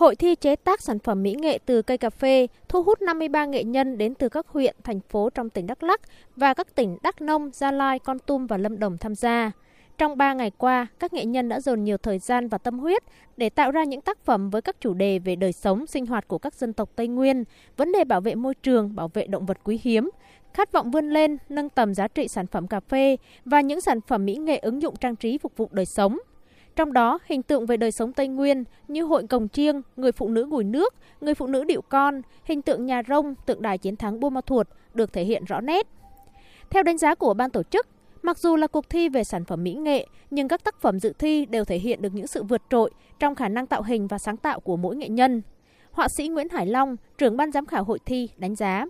Hội thi chế tác sản phẩm mỹ nghệ từ cây cà phê thu hút 53 nghệ nhân đến từ các huyện, thành phố trong tỉnh Đắk Lắk và các tỉnh Đắk Nông, Gia Lai, Con Tum và Lâm Đồng tham gia. Trong 3 ngày qua, các nghệ nhân đã dồn nhiều thời gian và tâm huyết để tạo ra những tác phẩm với các chủ đề về đời sống, sinh hoạt của các dân tộc Tây Nguyên, vấn đề bảo vệ môi trường, bảo vệ động vật quý hiếm, khát vọng vươn lên, nâng tầm giá trị sản phẩm cà phê và những sản phẩm mỹ nghệ ứng dụng trang trí phục vụ đời sống. Trong đó, hình tượng về đời sống Tây Nguyên như hội cồng chiêng, người phụ nữ ngồi nước, người phụ nữ điệu con, hình tượng nhà rông, tượng đài chiến thắng Buôn Ma Thuột được thể hiện rõ nét. Theo đánh giá của ban tổ chức, mặc dù là cuộc thi về sản phẩm mỹ nghệ, nhưng các tác phẩm dự thi đều thể hiện được những sự vượt trội trong khả năng tạo hình và sáng tạo của mỗi nghệ nhân. Họa sĩ Nguyễn Hải Long, trưởng ban giám khảo hội thi đánh giá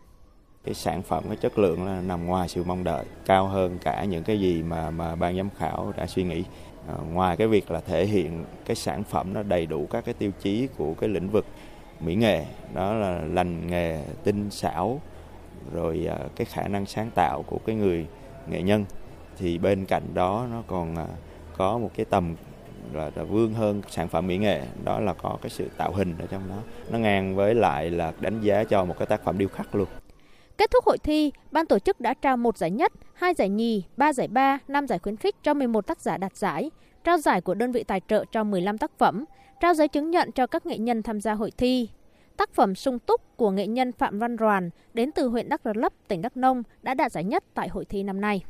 cái sản phẩm cái chất lượng là nằm ngoài sự mong đợi cao hơn cả những cái gì mà mà ban giám khảo đã suy nghĩ. À, ngoài cái việc là thể hiện cái sản phẩm nó đầy đủ các cái tiêu chí của cái lĩnh vực mỹ nghệ đó là lành nghề tinh xảo rồi à, cái khả năng sáng tạo của cái người nghệ nhân thì bên cạnh đó nó còn à, có một cái tầm là, là vươn hơn sản phẩm mỹ nghệ đó là có cái sự tạo hình ở trong đó. Nó ngang với lại là đánh giá cho một cái tác phẩm điêu khắc luôn. Kết thúc hội thi, ban tổ chức đã trao một giải nhất, hai giải nhì, ba giải ba, năm giải khuyến khích cho 11 tác giả đạt giải, trao giải của đơn vị tài trợ cho 15 tác phẩm, trao giấy chứng nhận cho các nghệ nhân tham gia hội thi. Tác phẩm sung túc của nghệ nhân Phạm Văn Đoàn đến từ huyện Đắk Rơ Lấp, tỉnh Đắk Nông đã đạt giải nhất tại hội thi năm nay.